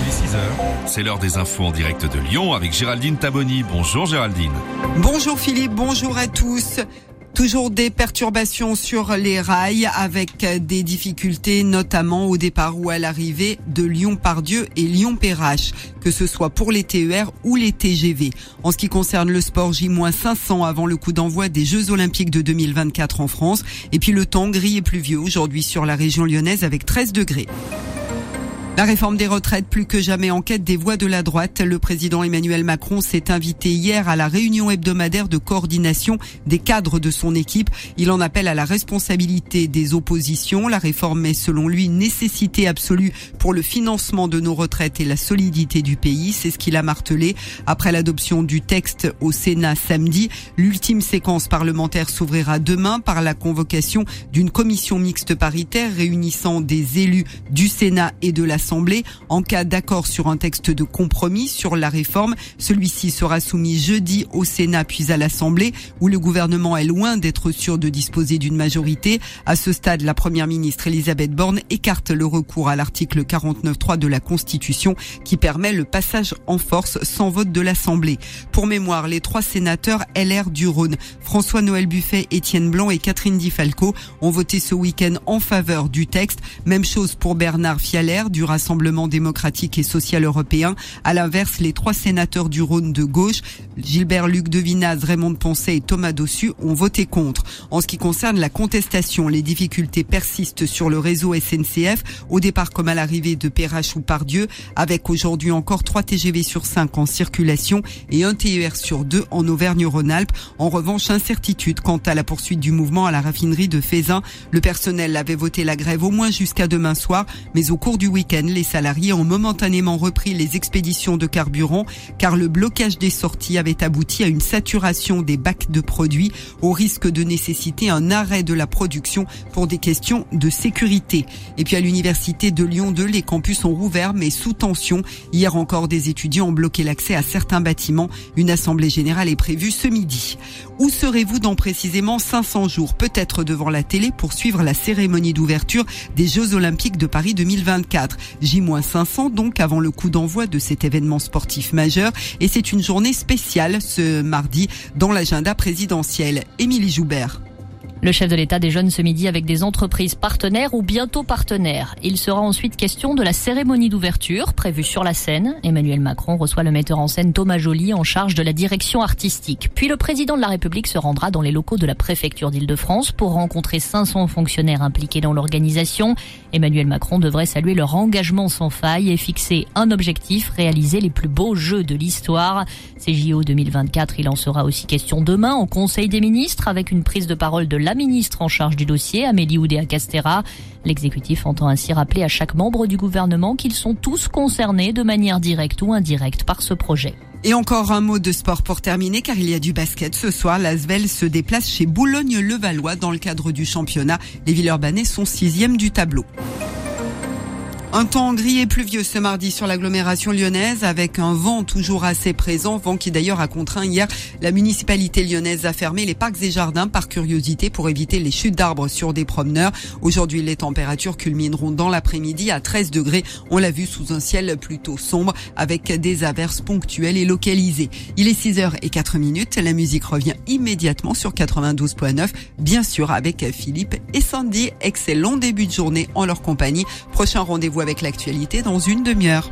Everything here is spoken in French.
Il est 6h, c'est l'heure des infos en direct de Lyon avec Géraldine Taboni. Bonjour Géraldine. Bonjour Philippe, bonjour à tous. Toujours des perturbations sur les rails avec des difficultés notamment au départ ou à l'arrivée de Lyon-Pardieu et Lyon-Perrache, que ce soit pour les TER ou les TGV. En ce qui concerne le sport, J-500 avant le coup d'envoi des Jeux Olympiques de 2024 en France. Et puis le temps gris et pluvieux aujourd'hui sur la région lyonnaise avec 13 degrés. La réforme des retraites plus que jamais en quête des voix de la droite. Le président Emmanuel Macron s'est invité hier à la réunion hebdomadaire de coordination des cadres de son équipe. Il en appelle à la responsabilité des oppositions. La réforme est selon lui une nécessité absolue pour le financement de nos retraites et la solidité du pays. C'est ce qu'il a martelé après l'adoption du texte au Sénat samedi. L'ultime séquence parlementaire s'ouvrira demain par la convocation d'une commission mixte paritaire réunissant des élus du Sénat et de en cas d'accord sur un texte de compromis sur la réforme, celui-ci sera soumis jeudi au Sénat puis à l'Assemblée où le gouvernement est loin d'être sûr de disposer d'une majorité. À ce stade, la première ministre Elisabeth Borne écarte le recours à l'article 49.3 de la Constitution qui permet le passage en force sans vote de l'Assemblée. Pour mémoire, les trois sénateurs LR du Rhône, François-Noël Buffet, Étienne Blanc et Catherine Di Falco, ont voté ce week-end en faveur du texte. Même chose pour Bernard Fialer du Rassemblement démocratique et. À l'inverse, les trois sénateurs du Rhône de gauche, Gilbert Luc Devinaz, Raymond Poncet et Thomas Dossu, ont voté contre. En ce qui concerne la contestation, les difficultés persistent sur le réseau SNCF, au départ comme à l'arrivée de Perrache ou Pardieu, avec aujourd'hui encore 3 TGV sur 5 en circulation et un TER sur 2 en Auvergne-Rhône-Alpes. En revanche, incertitude quant à la poursuite du mouvement à la raffinerie de Fézin. Le personnel avait voté la grève au moins jusqu'à demain soir, mais au cours du week-end, les salariés ont momentanément repris les expéditions de carburant car le blocage des sorties avait abouti à une saturation des bacs de produits au risque de nécessiter un arrêt de la production pour des questions de sécurité. Et puis à l'université de Lyon 2, les campus sont rouverts mais sous tension. Hier encore, des étudiants ont bloqué l'accès à certains bâtiments. Une assemblée générale est prévue ce midi. Où serez-vous dans précisément 500 jours? Peut-être devant la télé pour suivre la cérémonie d'ouverture des Jeux Olympiques de Paris 2024. J-500 donc avant le coup d'envoi de cet événement sportif majeur et c'est une journée spéciale ce mardi dans l'agenda présidentiel. Émilie Joubert. Le chef de l'État déjeune ce midi avec des entreprises partenaires ou bientôt partenaires. Il sera ensuite question de la cérémonie d'ouverture prévue sur la scène. Emmanuel Macron reçoit le metteur en scène Thomas Joly en charge de la direction artistique. Puis le président de la République se rendra dans les locaux de la préfecture d'Île-de-France pour rencontrer 500 fonctionnaires impliqués dans l'organisation. Emmanuel Macron devrait saluer leur engagement sans faille et fixer un objectif, réaliser les plus beaux jeux de l'histoire. Ces JO 2024, il en sera aussi question demain au Conseil des ministres avec une prise de parole de la ministre en charge du dossier, Amélie Oudéa-Castera. L'exécutif entend ainsi rappeler à chaque membre du gouvernement qu'ils sont tous concernés de manière directe ou indirecte par ce projet. Et encore un mot de sport pour terminer, car il y a du basket. Ce soir, l'Asvel se déplace chez Boulogne-le-Valois dans le cadre du championnat. Les Villeurbanais sont sixième du tableau. Un temps gris et pluvieux ce mardi sur l'agglomération lyonnaise avec un vent toujours assez présent, vent qui d'ailleurs a contraint hier la municipalité lyonnaise à fermer les parcs et jardins par curiosité pour éviter les chutes d'arbres sur des promeneurs. Aujourd'hui, les températures culmineront dans l'après-midi à 13 degrés. On l'a vu sous un ciel plutôt sombre avec des averses ponctuelles et localisées. Il est 6 h et 4 minutes. La musique revient immédiatement sur 92.9, bien sûr avec Philippe et Sandy. Excellent début de journée en leur compagnie. Prochain rendez-vous avec l'actualité dans une demi-heure.